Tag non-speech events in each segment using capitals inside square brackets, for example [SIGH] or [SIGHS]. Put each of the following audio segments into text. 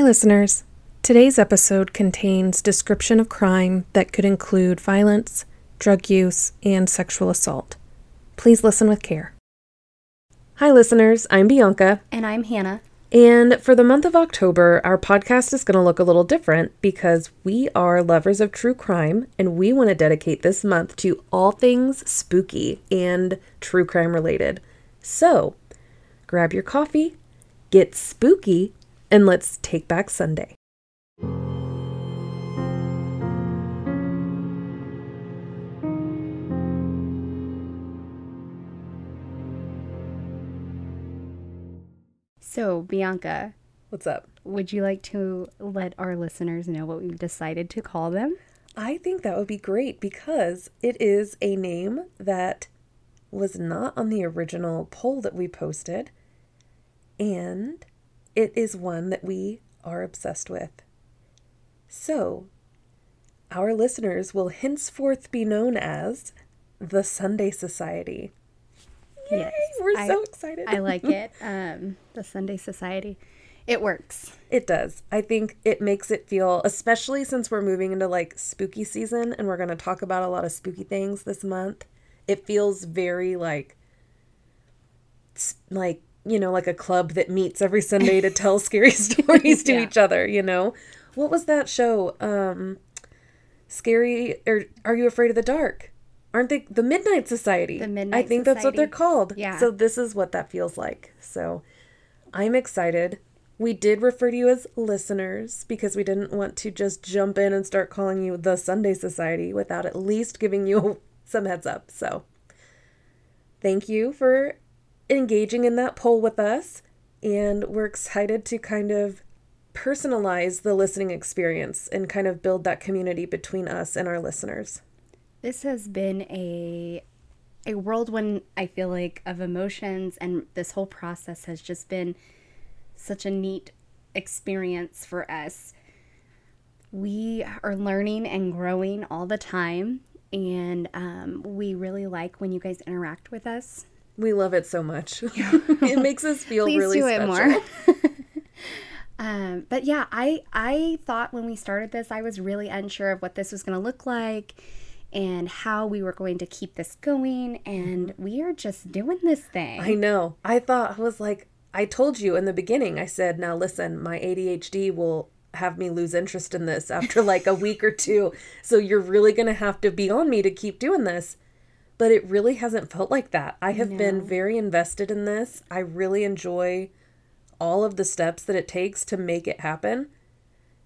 Hi, listeners. Today's episode contains description of crime that could include violence, drug use, and sexual assault. Please listen with care. Hi, listeners. I'm Bianca. And I'm Hannah. And for the month of October, our podcast is going to look a little different because we are lovers of true crime and we want to dedicate this month to all things spooky and true crime related. So grab your coffee, get spooky, and let's take back Sunday. So, Bianca, What's up? would you like to let our listeners know what we've decided to call them? I think that would be great because it is a name that was not on the original poll that we posted. And it is one that we are obsessed with. So, our listeners will henceforth be known as the Sunday Society. Yes. We're I- so excited. I like [LAUGHS] it. Um, the Sunday Society. It works. It does. I think it makes it feel, especially since we're moving into like spooky season and we're going to talk about a lot of spooky things this month. It feels very like, like, you know, like a club that meets every Sunday to tell [LAUGHS] scary stories to Yeah. each other, you know? What was that show? Um, Scary, or Are You Afraid of the Dark? Aren't they the Midnight Society? The Midnight I think that's what they're called. Yeah. So this is what that feels like. So I'm excited. We did refer to you as listeners because we didn't want to just jump in and start calling you the Sunday Society without at least giving you [LAUGHS] some heads up. So thank you for engaging in that poll with us. And we're excited to kind of personalize the listening experience and kind of build that community between us and our listeners. This has been a a whirlwind, I feel like, of emotions, and this whole process has just been such a neat experience for us. We are learning and growing all the time, and um, we really like when you guys interact with us. We love it so much. [LAUGHS] it makes us feel Please really do special. it more. [LAUGHS] um, but yeah, I I thought when we started this, I was really unsure of what this was going to look like and how we were going to keep this going, and we are just doing this thing. I know. I thought I was like I told you in the beginning. I said, "Now listen, my ADHD will have me lose interest in this after like a week or two. So you're really going to have to be on me to keep doing this." But it really hasn't felt like that. I have been very invested in this. I really enjoy all of the steps that it takes to make it happen.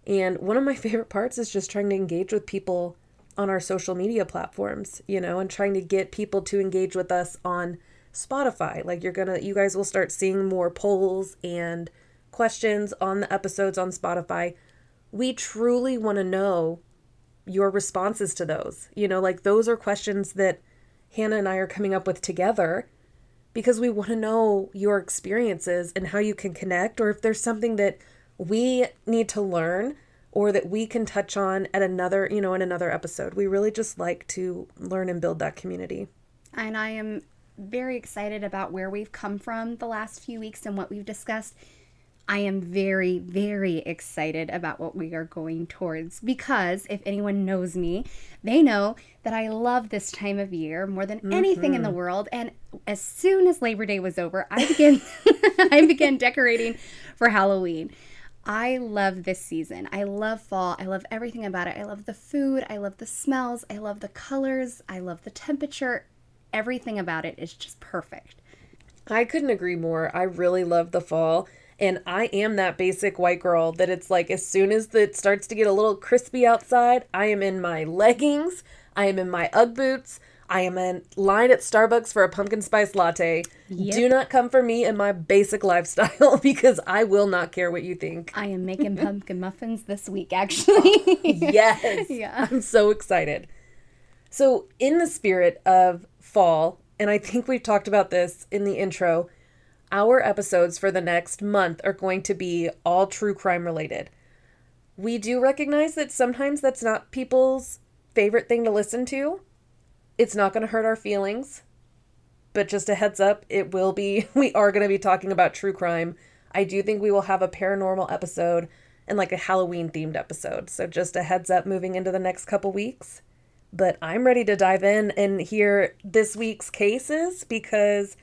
And one of my [LAUGHS] favorite parts is just trying to engage with people on our social media platforms, you know, and trying to get people to engage with us on Spotify. Like you're going to you guys will start seeing more polls and questions on the episodes on Spotify. We truly want to know your responses to those. You know, like those are questions that Hannah and I are coming up with together because we want to know your experiences and how you can connect or if there's something that we need to learn or that we can touch on at another, you know, in another episode. We really just like to learn and build that community. and I am very excited about where we've come from the last few weeks and what we've discussed. I am very, very excited about what we are going towards because if anyone knows me, they know that I love this time of year more than anything in the mm-hmm. world. And as soon as Labor Day was over, I began [LAUGHS] I began decorating for Halloween. I love this season. I love fall. I love everything about it. I love the food. I love the smells. I love the colors. I love the temperature. Everything about it is just perfect. I couldn't agree more. I really love the fall. And I am that basic white girl that it's like as soon as it starts to get a little crispy outside, I am in my leggings, I am in my Ugg boots, I am in line at Starbucks for a pumpkin spice latte. Do not come for me and my basic lifestyle [LAUGHS] because I will not care what you think. I am making [LAUGHS] pumpkin muffins this week, actually. Yes. [LAUGHS] Yeah. I'm so excited. So, in the spirit of fall, and I think we've talked about this in the intro, our episodes for the next month are going to be all true crime related. We do recognize that sometimes that's not people's favorite thing to listen to. It's not going to hurt our feelings. But just a heads up, it will be, [LAUGHS] we are going to be talking about true crime. I do think we will have a paranormal episode and like a Halloween themed episode. So just a heads up moving into the next couple weeks. But I'm ready to dive in and hear this week's cases because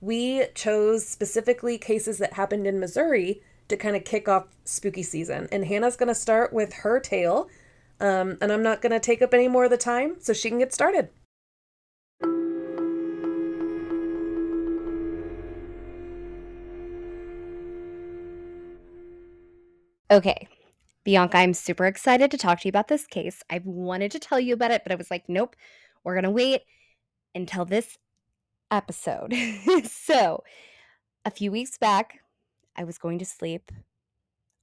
we chose specifically cases that happened in Missouri to kind of kick off spooky season. And Hannah's going to start with her tale. Um, and I'm not going to take up any more of the time so she can get started. Okay, Bianca, I'm super excited to talk to you about this case. I've wanted to tell you about it, but I was like, nope, we're going to wait until this episode. [LAUGHS] so, a few weeks back, I was going to sleep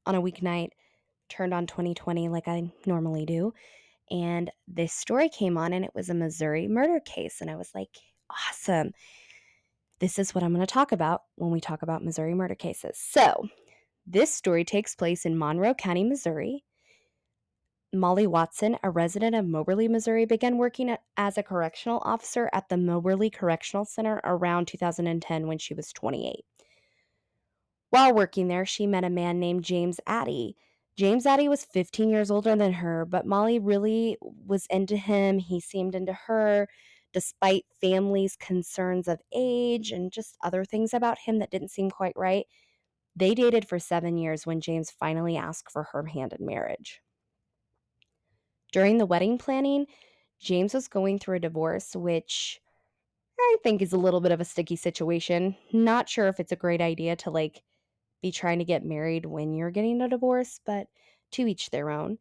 on a weeknight, turned on 20/20 like I normally do, and this story came on, and it was a Missouri murder case. And I was like, awesome. This is what I'm going to talk about when we talk about Missouri murder cases. So, this story takes place in Monroe County, Missouri. Molly Watson, a resident of Moberly, Missouri, began working as a correctional officer at the Moberly Correctional Center around 2010 when she was 28. While working there, she met a man named James Addie. James Addie was 15 years older than her, but Molly really was into him. He seemed into her, despite family's concerns of age and just other things about him that didn't seem quite right. They dated for seven years when James finally asked for her hand in marriage. During the wedding planning, James was going through a divorce, which I think is a little bit of a sticky situation. Not sure if it's a great idea to like be trying to get married when you're getting a divorce, but to each their own.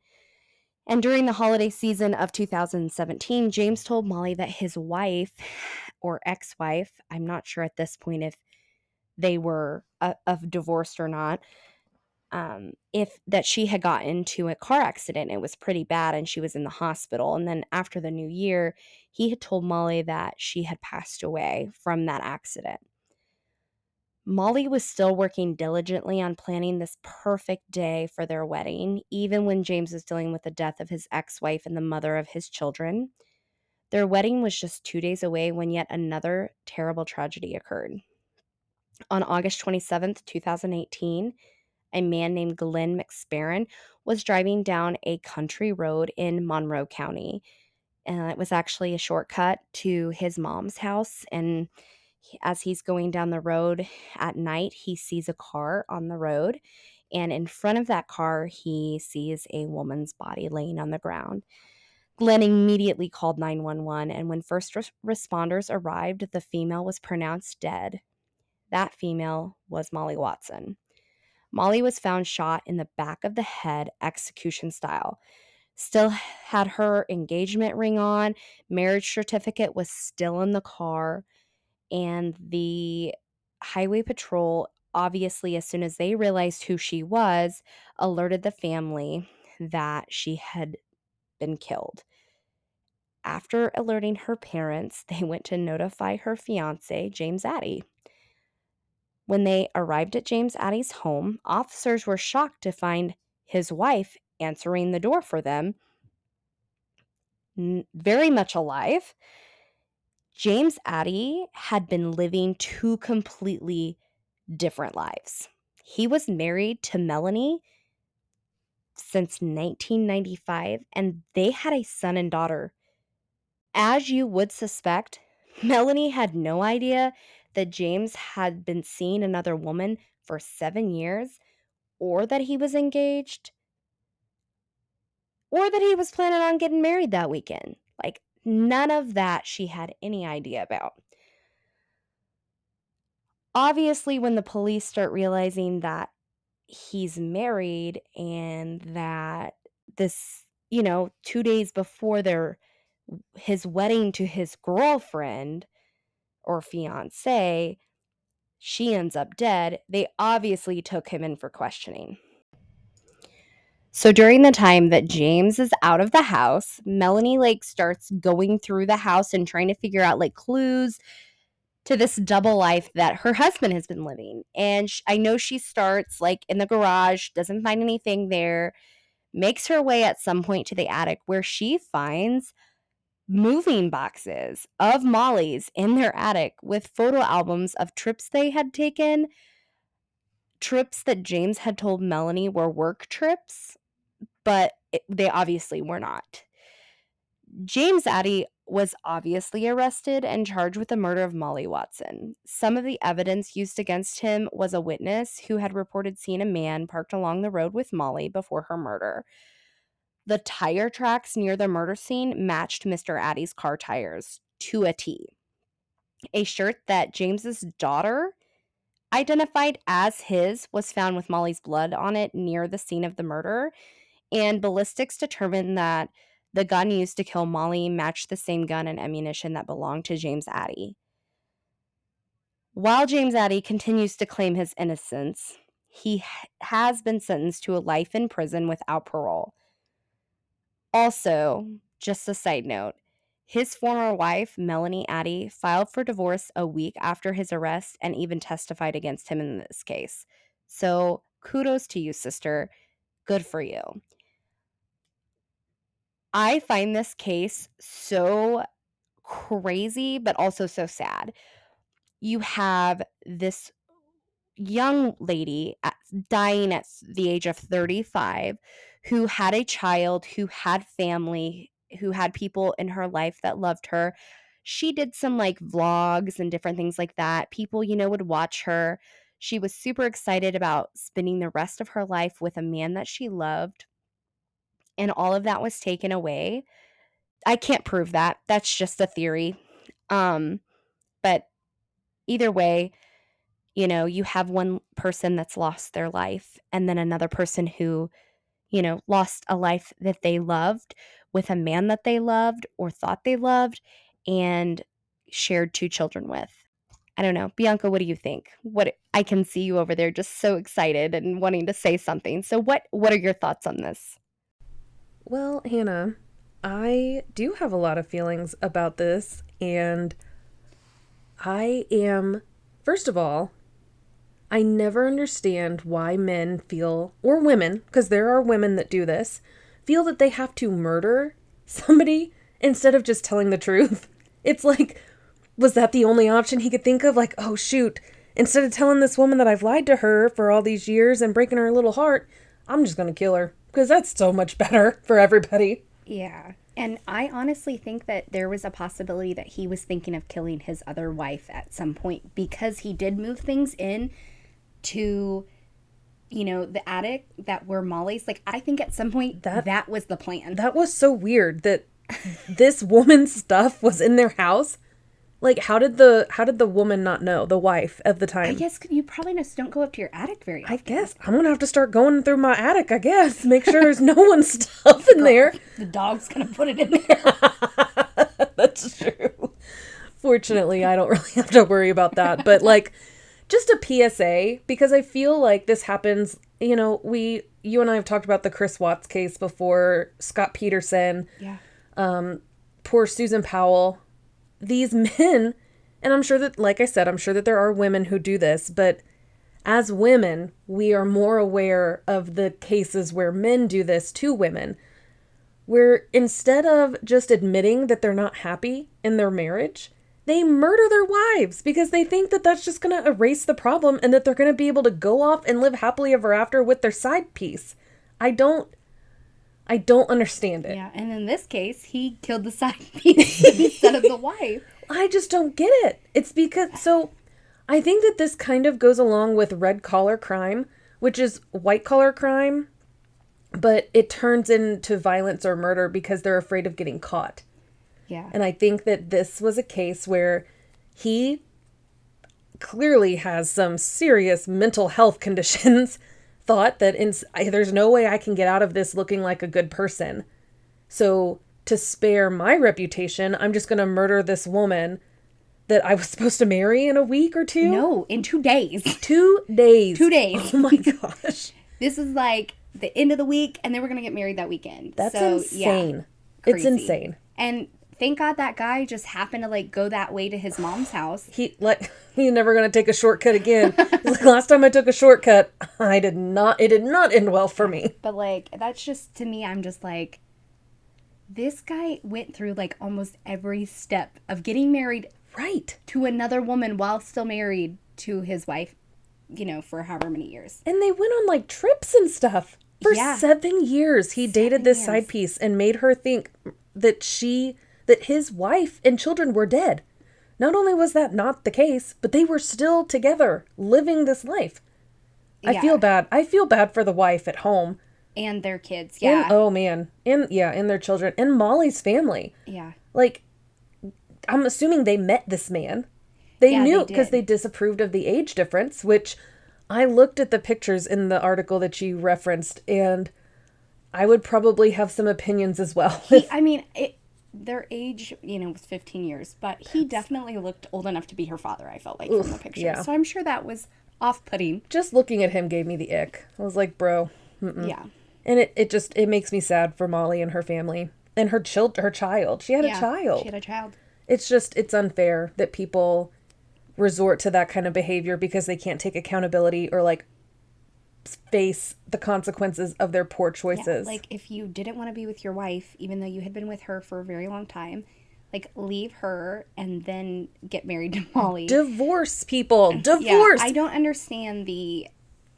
And during the holiday season of 2017, James told Molly that his wife [SIGHS] or ex wife, I'm not sure at this point if they were uh, of divorced or not um, if that she had got into a car accident it was pretty bad and she was in the hospital. And then after the new year he had told molly that she had passed away from that accident. Molly was still working diligently on planning this perfect day for their wedding even when james was dealing with the death of his ex-wife and the mother of his children. Their wedding was just two days away when yet another terrible tragedy occurred. On August 27th, 2018, a man named Glenn McSparron was driving down a country road in Monroe County. And it was actually a shortcut to his mom's house. And as he's going down the road at night, he sees a car on the road. And in front of that car, he sees a woman's body laying on the ground. Glenn immediately called 911, and when first res- responders arrived, the female was pronounced dead that female was Molly Watson. Molly was found shot in the back of the head, execution style. Still had her engagement ring on, marriage certificate was still in the car, and the highway patrol, obviously, as soon as they realized who she was, alerted the family that she had been killed. After alerting her parents, [LAUGHS] they went to notify her fiance, James Addie. When they arrived at James Addie's home, officers were shocked to find his wife answering the door for them, very much alive. James Addie had been living two completely different lives. He was married to Melanie since 1995, and they had a son and daughter. As you would suspect, [LAUGHS] Melanie had no idea that James had been seeing another woman for seven years, or that he was engaged, or that he was planning on getting married that weekend. Like, none of that she had any idea about. Obviously, when the police start realizing that he's married and that this, you know, two days before their his wedding to his girlfriend, or fiance, she ends up dead, they obviously took him in for questioning. So during the time that James is out of the house, Melanie Lake starts going through the house and trying to figure out like clues to this double life that her husband has been living. And sh- I know she starts like in the garage, doesn't find anything there, makes her way at some point to the attic where she finds moving boxes of Molly's in their attic with photo albums of trips they had taken. trips that James had told Melanie were work trips, but it, they obviously were not. James Addie was obviously arrested and charged with the murder of Molly Watson. Some of the evidence used against him was a witness who had reported seeing a man parked along the road with Molly before her murder. The tire tracks near the murder scene matched Mr. Addie's car tires to a T. A shirt that James's daughter identified as his was found with Molly's blood on it near the scene of the murder, and ballistics determined that the gun used to kill Molly matched the same gun and ammunition that belonged to James Addie. While James Addie continues to claim his innocence, he has been sentenced to a life in prison without parole. Also, just a side note, his former wife, Melanie Addie, filed for divorce a week after his arrest and even testified against him in this case. So, kudos to you, sister. Good for you. I find this case so crazy, but also so sad. You have this young lady at, dying at the age of 35 who had a child, who had family, who had people in her life that loved her. She did some like vlogs and different things like that. People, you know, would watch her. She was super excited about spending the rest of her life with a man that she loved. And all of that was taken away. I can't prove that. That's just a theory. Um but either way, you know, you have one person that's lost their life and then another person who you know, lost a life that they loved with a man that they loved or thought they loved and shared two children with. I don't know. Bianca, what do you think? What I can see you over there just so excited and wanting to say something. So what what are your thoughts on this? Well, Hannah, I do have a lot of feelings about this and I am first of all I never understand why men feel, or women, because there are women that do this, feel that they have to murder [LAUGHS] somebody instead of just telling the truth. It's like, was that the only option he could think of? Like, oh shoot, instead of telling this woman that I've lied to her for all these years and breaking her little heart, I'm just to kill her because that's so much [LAUGHS] better for everybody. Yeah. And I honestly think that there was a possibility that he was thinking of killing his other wife at some point because he did move things in to you know the attic that were molly's like i think at some point that that was the plan. That was so weird that [LAUGHS] this woman's stuff was in their house. Like how did the how did the woman not know the wife at the time? i guess you probably just don't go up to your attic very often. i guess. I'm gonna have to start going through my attic i guess. Make sure there's no one's [LAUGHS] stuff in there. the dog's gonna put it in there. [LAUGHS] That's true. Fortunately i don't really have to worry about that. But like just a PSA because I feel like this happens. You know, we, you and I have talked about the Chris Watts case before, Scott Peterson, yeah, um, poor Susan Powell. These [LAUGHS] men, and I'm sure that, like I said, I'm sure that there are women who do this, but as women, we are more aware of the cases where men do this to women, where instead of just admitting that they're not happy in their marriage, they murder their wives because they think that that's just going to erase the problem and that they're going to be able to go off and live happily ever after with their side piece. I don't I don't understand it. Yeah, and in this case, he killed the side [LAUGHS] piece [LAUGHS] instead of the wife. I just don't get it. It's because so I think that this kind of goes along with red collar crime, which is white collar crime, but it turns into violence or murder because they're afraid of getting caught. Yeah. And I think that this was a case where he clearly has some serious mental health [LAUGHS] conditions, thought that in, there's no way I can get out of this looking like a good person. So, to spare my reputation, I'm just going to murder this woman that I was [LAUGHS] supposed to marry in a week or two. No, in two days. [LAUGHS] Two days. Two days. Oh my gosh. this is like the end of the week, and then we're going to get married that weekend. That's so, insane. Yeah, it's insane. And thank God that guy just happened to like go that way to his mom's house. He like [LAUGHS] he's never gonna take a shortcut again. [LAUGHS] like, last time I took a shortcut, I did not. It did not end well for me. But like that's just to me, I'm just like, this guy went through like almost every step of getting married, right, to another woman while still married to his wife. you know, for however many years. And they went on like trips and stuff. For Yeah. seven years, he dated this years. side piece and made her think that she, that his wife and children were dead. Not only was that not the case, but they were still together, living this life. I feel bad. I feel bad for the wife at home. And their kids. And- Yeah. oh man. And yeah, and their children. And Molly's family. yeah. Like, I'm assuming they met this man. They Yeah, knew because did. they disapproved of the age difference, which I looked at the pictures in the article that you referenced, and I would probably have some opinions as well. He, [LAUGHS] I mean, it, their age, you know, was 15 years, but he definitely looked old enough to be her father, I felt like, from the picture. yeah. So I'm sure that was off putting. Just looking at him gave me the ick. I was like, bro. Yeah. And it, it just it makes me sad for Molly and her family and her child her child. She had yeah. a child. She had a child. it's just it's unfair that people resort to that kind of behavior because they can't take accountability or like face the consequences of their poor Yeah, choices. like if you didn't want to be with your wife, even though you had been with her for a very long time, like leave her and then get married to Molly. divorce people. [LAUGHS] yeah, Divorce. I don't understand the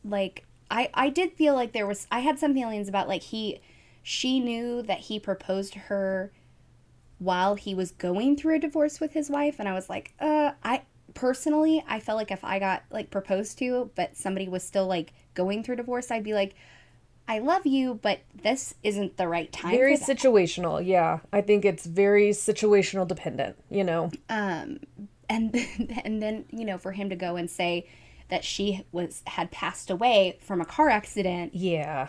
like I I did feel like there was I had some feelings about like he she knew that he proposed to her while he was going through a divorce with his wife and I was like, uh I personally I felt like if I got like proposed to but somebody was still like going through divorce, I'd be like I love you, but this isn't the right time very situational. Yeah. I think it's very situational dependent, you know. um and [LAUGHS] and then you know for him to go and say that she was had passed away from a car accident Yeah.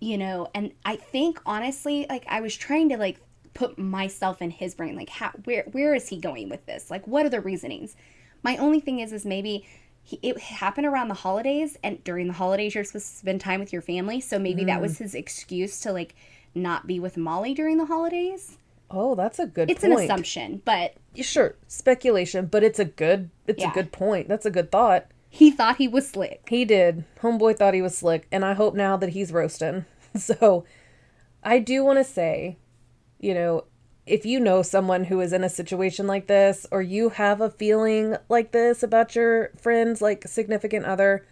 you know and i think honestly like i was trying to like put myself in his brain like how where where is he going with this like what are the reasonings my only thing is is maybe he, it happened around the holidays and during the holidays you're supposed to spend time with your family so maybe that was mm. his excuse to like not be with molly during the holidays Oh, that's a good it's point. an assumption but Sure, speculation, but it's a good it's Yeah. a good point. That's a good thought. he thought he was slick He did. Homeboy thought he was slick, and I hope now that he's roasting. [LAUGHS] So, I do want to say, you know, if you know someone who is in a situation like this, or you have a feeling like this about your friends, like significant other,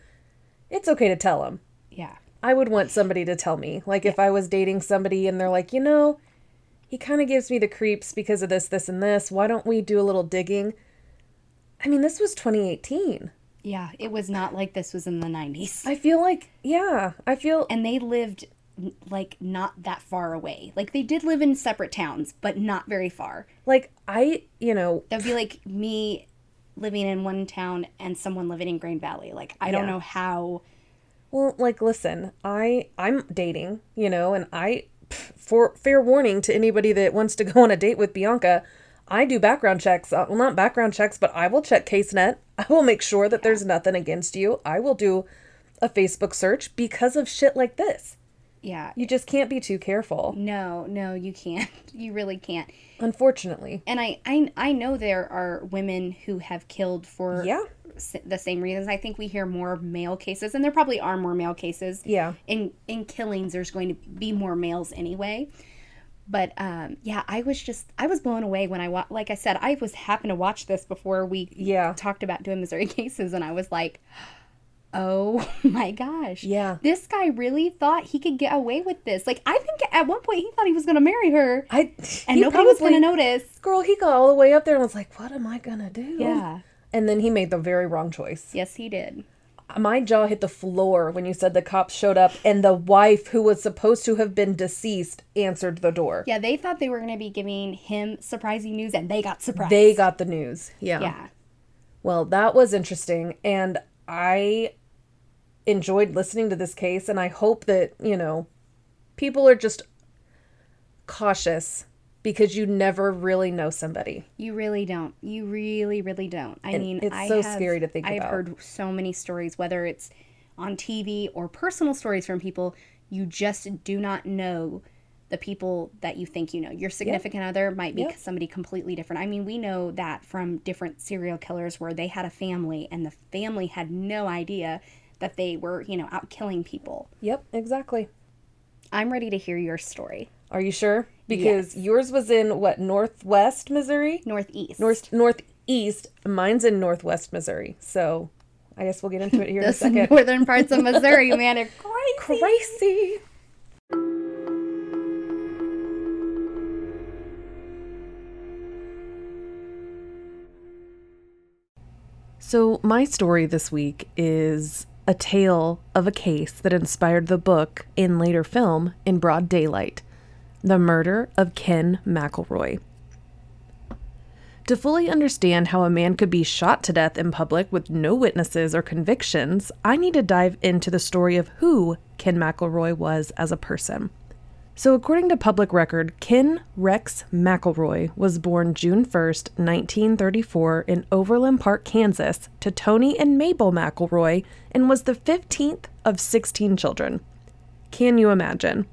it's okay to tell them. yeah I would want somebody to tell me. Like if I was dating somebody and they're like, you know, he kind of gives me the creeps because of this, this, and this. Why don't we do a little digging? I mean, this was 2018. Yeah, it was not like this was in the 90s. I feel like, yeah, I feel And they lived like not that far away. Like they did live in separate towns, but not very far. like I, you know, That would be like me living in one town and someone living in Green Valley. Like I don't know how well, like listen, I I'm dating, you know, and I for fair warning to anybody that wants to go on a date with Bianca, I do background checks. Uh, well, not background checks, but I will check CaseNet. [LAUGHS] I will make sure that there's nothing against you. I will do a Facebook search because of shit like this. Yeah. You just can't be too careful, No, no, you can't. [LAUGHS] You really can't. unfortunately. And I I I know there are women who have killed for Yeah. the same reasons. I think we hear more male cases and there probably are more male cases. Yeah. in in killings there's going to be more males anyway but um yeah i was just i was blown away when i wa- like i said i was happened to watch this before we Yeah. talked about doing missouri [LAUGHS] cases and i was like oh [LAUGHS] my gosh Yeah. this guy really thought he could get away with this like i think at one point he thought he was going to marry her I and nobody was going to notice Girl, he got all the way up there and was like, "What am I gonna do?" yeah And then he made the very wrong choice. yes he did My jaw hit the floor when you said the cops showed up and the wife who was supposed to have been deceased answered the door. yeah they thought they were going to be giving him surprising news and they got surprised They got the news. Yeah. yeah Well, that was interesting and I enjoyed listening to this case and I hope that, you know, people are just cautious because you never really know somebody. You really don't. You really, really don't. I mean, it's I so have- scary to think I've about. heard so many stories, whether it's on TV or personal stories from people. You just do not know the people that you think you know. Your significant other might be Yep. somebody completely different. I mean, we know that from different serial killers where they had a family and the family had no idea that they were, you know, out killing people. Yep, exactly. I'm ready to hear your story. Are you sure? Because yours was in what, Northwest Missouri? Northeast. North northeast. Mine's in Northwest Missouri. So I guess we'll get into it here in a [LAUGHS] second. northern parts of Missouri, [LAUGHS] man, are crazy. Crazy. So, my story this week is a tale of a case that inspired the book and later film in broad daylight The Murder of Ken McElroy. To fully understand how a man could be shot to death in public with no witnesses or convictions, I need to dive into the story of who Ken McElroy was as a person. So, according to public record, Ken Rex McElroy was born June 1st, 1934, in Overland Park, Kansas, to Tony and Mabel McElroy, and was the 15th of 16 children. Can you imagine?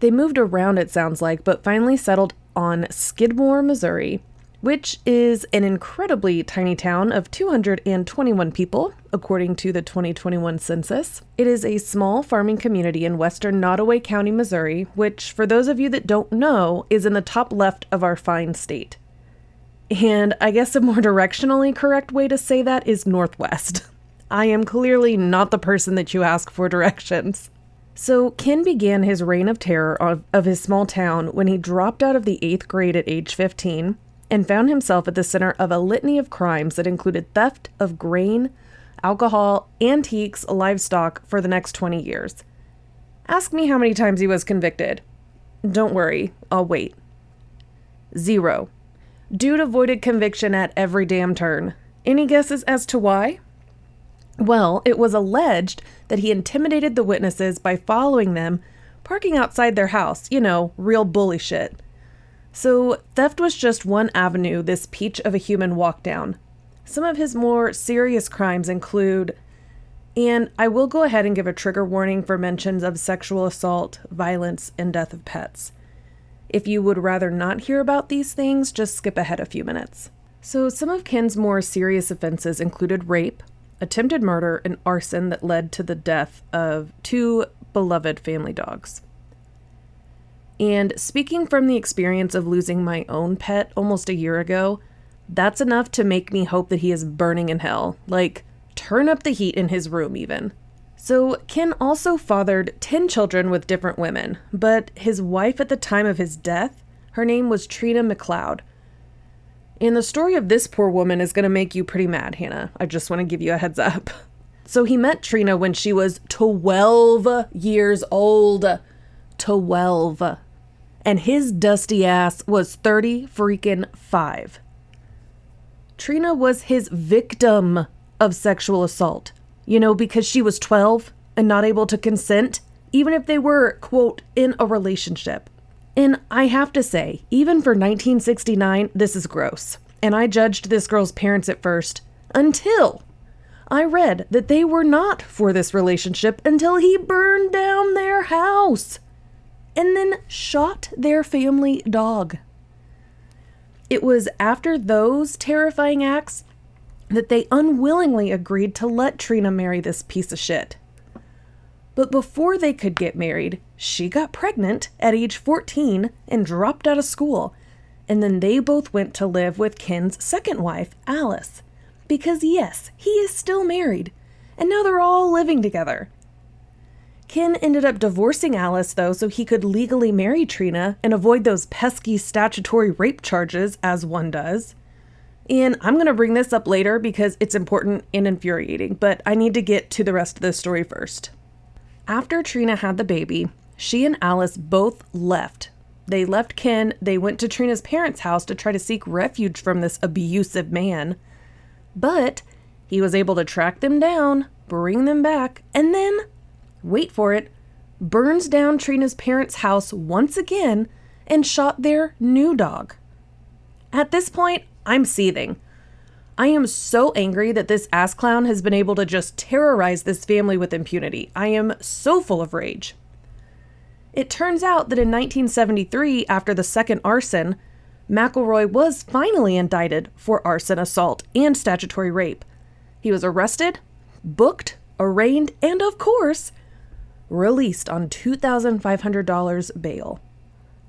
They moved around, it sounds like, but finally settled on Skidmore, Missouri, which is an incredibly tiny town of 221 people, according to the 2021 census. It is a small farming community in western Nodaway County, Missouri, which, for those of you that don't know, is in the top left of our fine state. And I guess a more directionally correct way to say that is northwest. [LAUGHS] I am clearly not the person that you ask for directions. So, Ken began his reign of terror of, of his small town when he dropped out of the eighth grade at age 15 and found himself at the center of a litany of crimes that included theft of grain, alcohol, antiques, livestock for the next 20 years. Ask me how many times he was convicted. Don't worry, I'll wait. Zero. Dude avoided conviction at every damn turn. Any guesses as to why? Well, it was alleged that he intimidated the witnesses by following them, parking outside their house. You know, real bully shit. So, theft was just one avenue this peach of a human walked down. Some of his more serious crimes include, and I will go ahead and give a trigger warning for mentions of sexual assault, violence, and death of pets. If you would rather not hear about these things, just skip ahead a few minutes. So, some of Ken's more serious offenses included rape, attempted murder, and arson that led to the death of two beloved family dogs. And speaking from the experience of losing my own pet almost a year ago, that's enough to make me hope that he is burning in hell. Like, turn up the heat in his room, even. So, Ken also fathered 10 children with different women, but his wife at the time of his death, her name was Trena McCloud. And the story of this poor woman is going to make you pretty mad, Hannah. I just want to give you a heads up. [LAUGHS] So, he met Trena when she was 12 years old. 12 and his dusty ass was 30 freaking 5. Trena was his victim of sexual assault. You know, because she was 12 and not able to consent, even if they were, quote, in a relationship. And I have to say, even for 1969, this is gross. And I judged this girl's parents at first until I read that they were not for this relationship until he burned down their house and then shot their family dog. It was after those terrifying acts that they unwillingly agreed to let Trena marry this piece of shit. But before they could get married, she got pregnant at age 14 and dropped out of school. And then they both went to live with Ken's second wife, Alice. Because, yes, he is still married. And now they're all living together. Ken ended up divorcing Alice, though, so he could legally marry Trena and avoid those pesky statutory rape charges, as one does. And I'm going to bring this up later because it's important and infuriating, but I need to get to the rest of the story first. After Trena had the baby, she and Alice both left. They left Ken, they went to Trena's parents' house to try to seek refuge from this abusive man. But he was able to track them down, bring them back, and then wait for it, burns down Trena's parents' house once again and shot their new dog. At this point, I'm seething. I am so angry that this ass clown has been able to just terrorize this family with impunity. I am so full of rage. It turns out that in 1973, after the second arson, McElroy was finally indicted for arson, assault, and statutory rape. He was arrested, booked, arraigned, and of course, released on $2,500 bail.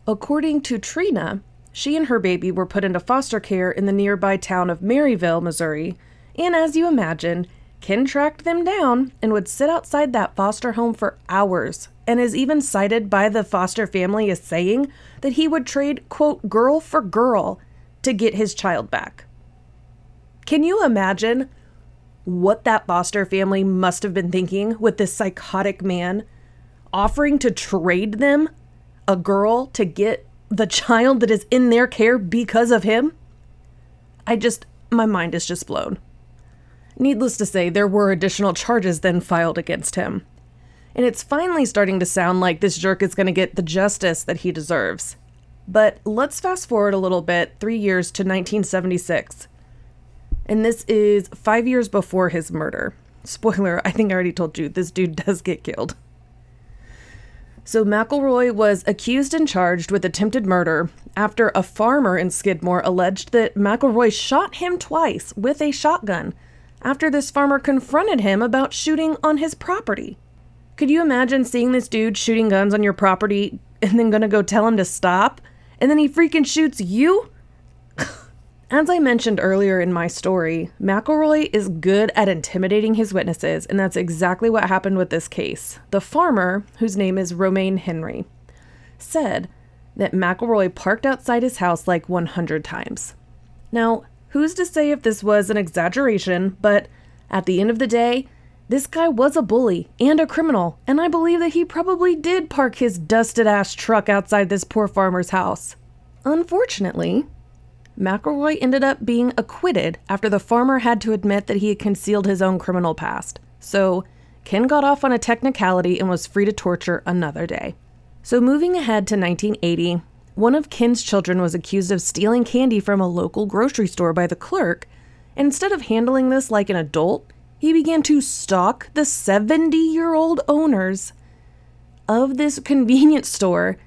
According to Trena, she and her baby were put into foster care in the nearby town of Maryville, Missouri, and as you imagine, Ken tracked them down and would sit outside that foster home for hours, and is even cited by the foster family as saying that he would trade, quote, girl for girl to get his child back. Can you imagine what that foster family must have been thinking with this psychotic man offering to trade them a girl to get the child that is in their care because of him? I just, my mind is just blown. Needless to say, there were additional charges then filed against him. And it's finally starting to sound like this jerk is going to get the justice that he deserves. But let's fast forward a little bit, three years to 1976. And this is five years before his murder. Spoiler, I think I already told you, this dude [LAUGHS] does get killed. So McElroy was accused and charged with attempted murder after a farmer in Skidmore alleged that McElroy shot him twice with a shotgun after this farmer confronted him about shooting on his property. Could you imagine seeing this dude shooting guns on your property and then gonna go tell him to stop? And then he freaking shoots you? As I mentioned earlier in my story, McElroy is good at intimidating his witnesses, and that's exactly what happened with this case. The farmer, whose name is Romaine Henry, said that McElroy parked outside his house like 100 times. Now, Who's to say if this was an exaggeration, but at the end of the day, this guy was a bully and a criminal, and I believe that he probably did park his dusted ass truck outside this poor farmer's house. Unfortunately, McElroy ended up being acquitted after the farmer had to admit that he had concealed his own criminal past. So, Ken got off on a technicality and was free to torture another day. So, moving ahead to 1980, one of Ken's children was accused of stealing candy from a local grocery store by the clerk, and instead of handling this like an adult, he began to stalk the 70 year old owners of this convenience store,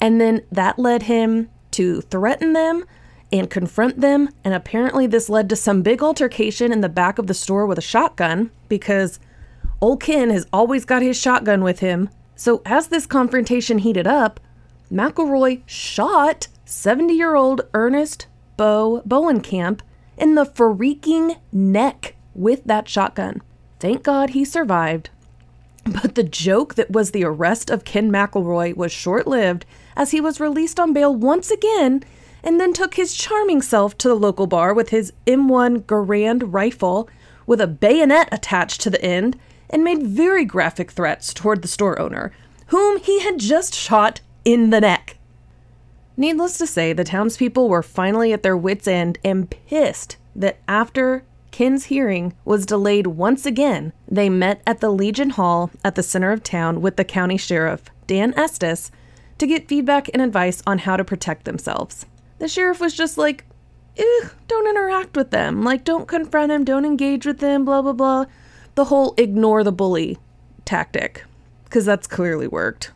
and then that led him to threaten them and confront them. And apparently, this led to some big altercation in the back of the store with a shotgun because old Ken has always got his shotgun with him. So, as this confrontation heated up, McElroy shot 70 year old Ernest Bo Bowenkamp in the freaking neck with that shotgun. Thank God he survived. But the joke that was the arrest of Ken McElroy was short lived as he was released on bail once again and then took his charming self to the local bar with his M1 Garand rifle with a bayonet attached to the end and made very graphic threats toward the store owner, whom he had just shot in the neck. Needless to say, the townspeople were finally at their wits' end and pissed that after Ken's hearing was delayed once again, they met at the Legion Hall at the center of town with the county sheriff, Dan Estes, to get feedback and advice on how to protect themselves. The sheriff was just like, don't interact with them. Like, don't confront him, don't engage with them, blah, blah, blah. The whole ignore the bully tactic, because that's clearly worked.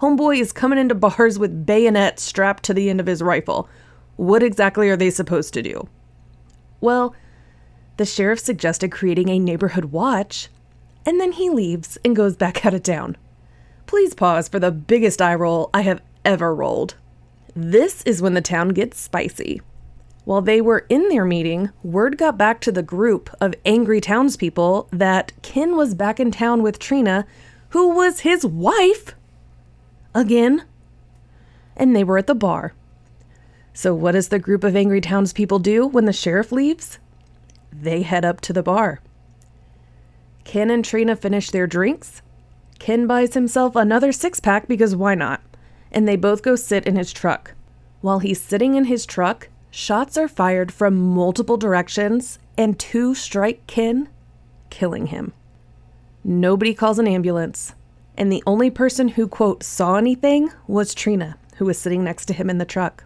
Homeboy is coming into bars with bayonets strapped to the end of his rifle. What exactly are they supposed to do? Well, the sheriff suggested creating a neighborhood watch, and then he leaves and goes back [LAUGHS] out of town. Please pause for the biggest eye roll I have ever rolled. This is when the town gets spicy. While they were in their meeting, word got back to the group of angry townspeople that Ken was back in town with Trena, who was his wife, again. And they were at the bar. So, what does the group of angry townspeople do when the sheriff leaves? They head up to the bar. Ken and Trena finish their drinks. Ken buys himself another six pack because why not? And they both go sit in his truck. While he's sitting in his truck, shots are fired from multiple directions and two strike Ken, killing him. Nobody calls an ambulance and the only person who, quote, saw anything was Trena, who was sitting next to him in the truck.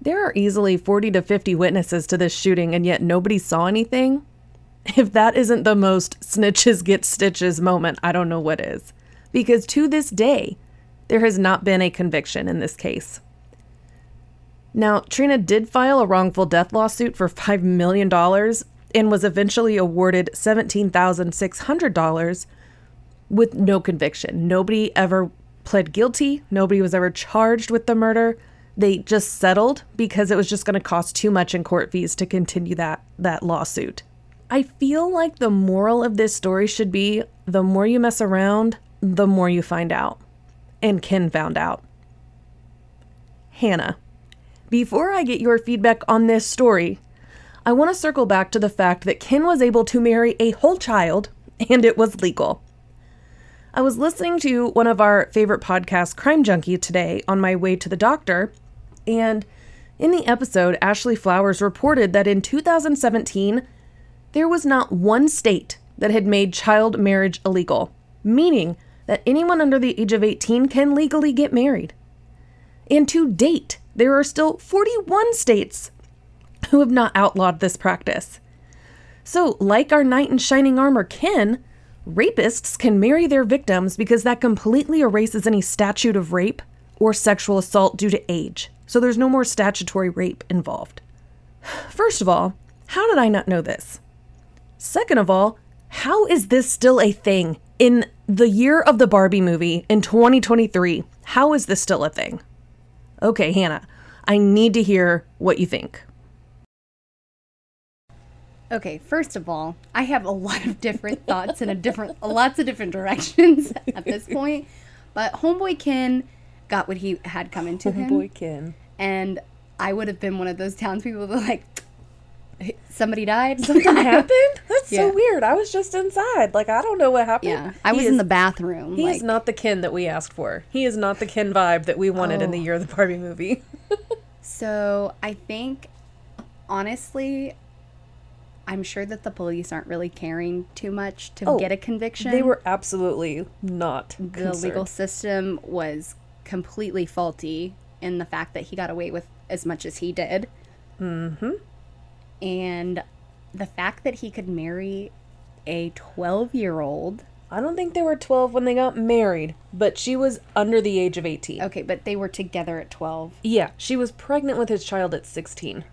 There are easily 40 to 50 witnesses to this shooting, and yet nobody saw anything. If that isn't the most snitches get stitches moment, I don't know what is. Because to this day, there has not been a conviction in this case. Now, Trena did file a wrongful death lawsuit for $5 million and was eventually awarded $17,600 with no conviction. Nobody ever pled guilty. Nobody was ever charged with the murder. They just settled because it was just going to cost too much in court fees to continue that that lawsuit. I feel like the moral of this story should be the more you mess around, the more you find out. And Ken found out. Hannah, before I get your feedback on this story, I want to circle back to the fact that Ken was able to marry a whole child and it was legal. I was listening to one of our favorite podcasts, Crime Junkie, today on my way to the doctor, and in the episode, Ashley Flowers reported that in 2017, there was not one state that had made child marriage illegal, meaning that anyone under the age of 18 can legally get married. And to date, there are still 41 states who have not outlawed this practice. So, like our knight in shining armor Ken, rapists can marry their victims because that completely erases any statute of rape or sexual assault due to age. So, there's no more statutory rape involved. First of all, how did I not know this? Second of all, how is this still a thing in the year of the Barbie movie in 2023? How is this still a thing? Okay, Hannah, I need to hear what you think. Okay, first of all, I have a lot of different [LAUGHS] thoughts in a different lots of different directions [LAUGHS] at this point. But homeboy Ken got what he had coming to him. Boy Ken. And I would have been one of those townspeople that like somebody died. [LAUGHS] Something [LAUGHS] happened? That's Yeah. so weird. I was just inside. Like I don't know what happened. Yeah. I He was is- in the bathroom. He like, is not the Ken that we asked for. He is not the Ken vibe that we wanted in the Oh. year of the Barbie movie. [LAUGHS] So I think, honestly, I'm sure that the police aren't really caring too much to Oh, get a conviction. they were absolutely not the concerned. legal system was completely faulty in the fact that he got away with as much as he did. Mm-hmm. And the fact that he could marry a 12 year old. I don't think they were 12 when they got married, but she was under the age of 18. Okay, but they were together at 12. Yeah, she was pregnant with his child at 16.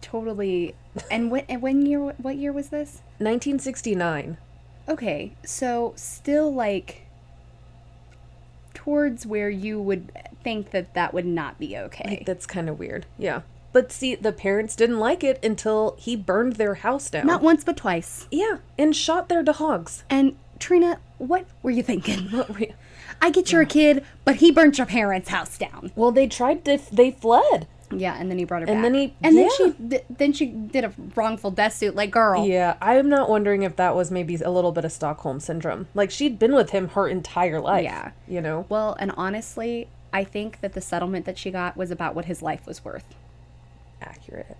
Totally. And when, and when year, what year was this? 1969. Okay, so still like towards where you would think that that would not be okay. That's kind of weird. Yeah. But see, the parents didn't like it until he burned their house down. Not once, but twice. Yeah, and shot their dogs. And Trena, what were you thinking? What were you- I get you're a kid, but he burnt your parents' house down. Well, they tried to. They fled. Yeah, and then he brought her And back. then he- and then she then she did a wrongful death suit. Like, girl, Yeah, I'm not wondering if that was maybe a little bit of Stockholm syndrome. Like she'd been with him her entire life. Yeah. You know. Well, and honestly, I think that the settlement that she got was about what his life was worth. Accurate.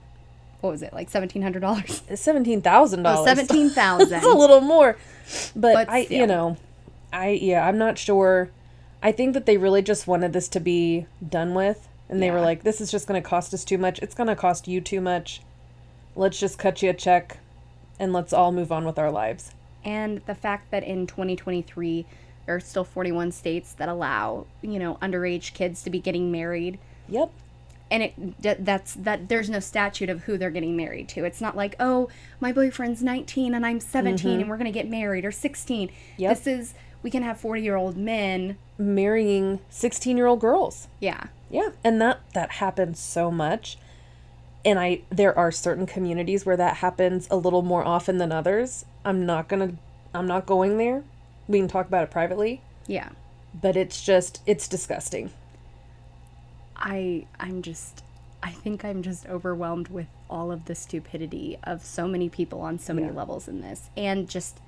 What was it, like seventeen hundred dollars? Seventeen thousand dollars. Oh, seventeen thousand. [LAUGHS] It's a little more. But, But I, still. you know, I yeah, I'm not sure. I think that they really just wanted this to be done with, and they were like, "This is just going to cost us too much. It's going to cost you too much. Let's just cut you a check, and let's all move on with our lives." and the fact that in 2023 there are still 41 states that allow you know underage kids to be getting married Yep. And it that's that there's no statute of who they're getting married to it's not like oh my boyfriend's 19 and i'm 17 and we're going to get married or 16 Mm-hmm. Yep. this is we can have 40 year old men Marrying 16 year old girls. yeah Yeah, and that that happens so much. And I there are certain communities where that happens a little more often than others. I'm not going to I'm not going there. We can talk about it privately, yeah but it's just it's disgusting. I i'm just i think i'm just overwhelmed with all of the stupidity of so many people on so many Yeah. levels in this and just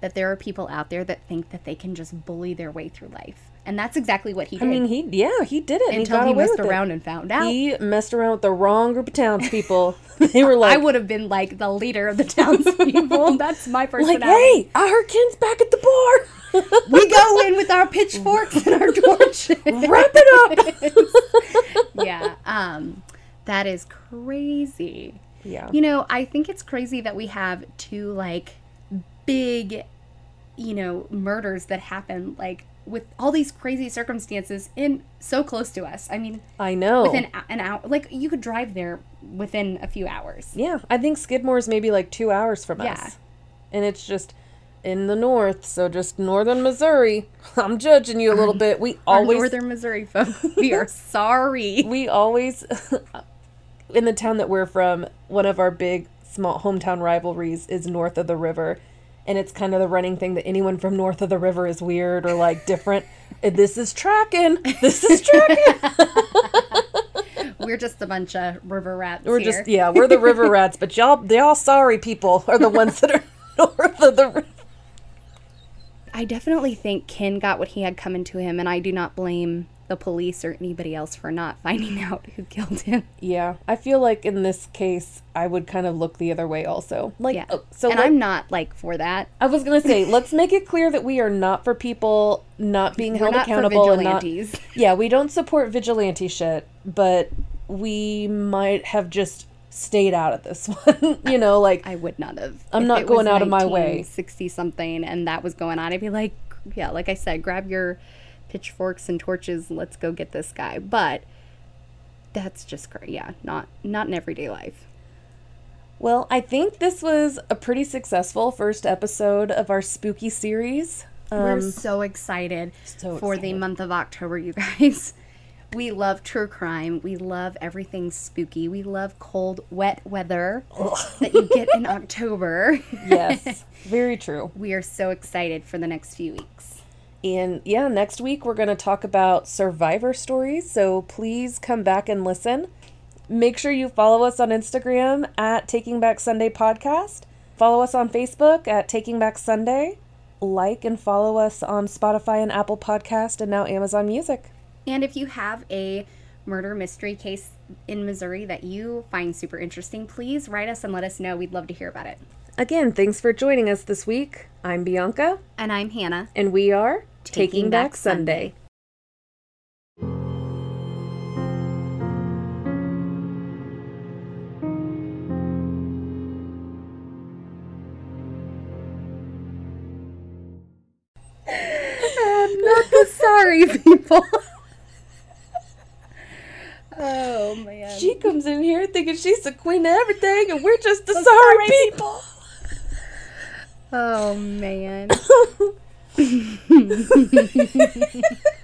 that there are people out there that think that they can just bully their way through life and that's exactly what he did. I mean, he yeah, he did it until he, got he away messed with it. around and found out He messed around with the wrong group of townspeople. [LAUGHS] they were like i would have been like the leader of the [LAUGHS] townspeople that's my like, personality "Hey, I heard Ken's back at the bar." [LAUGHS] we go in with our pitchforks and our torches Wrap it up. [LAUGHS] yeah um that is crazy yeah. You know, I think it's crazy that we have two like big, you know, murders that happen like with all these crazy circumstances in so close to us. I mean, I know. within an hour, like you could drive there within a few hours. Yeah, I think Skidmore's maybe like two hours from us. Yeah. us. And it's just in the north, so just northern Missouri. [LAUGHS] I'm judging you a little bit. We Our always northern Missouri folks. we are [LAUGHS] sorry. we always in the town that we're from, one of our big small hometown rivalries is north of the river. And it's kind of the running thing that anyone from north of the river is weird or like different. [LAUGHS] this is tracking. This is tracking. We're just a bunch of river rats. We're here. just yeah, we're the river rats, but y'all the all sorry people are the ones that are north of the river. I definitely think Ken got what he had coming to him, and I do not blame the police or anybody else for not [LAUGHS] finding out who killed him. Yeah, I feel like in this case, I would kind of look the other way also. Like, Yeah. oh, so and let- I'm not like for that. I was gonna say, let's make it clear that we are not for people not being We're held not for accountable and not. vigilantes. Yeah, we don't support vigilante shit, but we might have just stayed out of this [LAUGHS] one. you know, like I would not have. I'm If not going out of my way. Sixty something, and that was going on. I'd be like, yeah, like I said, grab your pitchforks and torches. Let's go get this guy. But that's just great. yeah, not not in everyday life. Well, I think this was a pretty successful first episode of our spooky series. We're Um, so excited so for the month of October, you guys. We love true crime. We love everything spooky. We love cold, wet weather [LAUGHS] that you get in October. [LAUGHS] yes, very true. We are so excited for the next few weeks. And yeah, next week we're going to talk about survivor stories. So please come back and listen. Make sure you follow us on Instagram at Taking Back Sunday Podcast. Follow us on Facebook at Taking Back Sunday. Like and follow us on Spotify and Apple Podcast and now Amazon Music. And if you have a murder mystery case in Missouri that you find super interesting, please write us and let us know. We'd love to hear about it. Again, thanks for joining us this week. I'm Bianca, And I'm Hannah. and we are Taking, Taking Back, Back Sunday. [LAUGHS] Not the sorry people. [LAUGHS] oh man. She comes in here thinking she's the queen of everything, and we're just the sorry people. Oh man. [LAUGHS] [LAUGHS] [LAUGHS]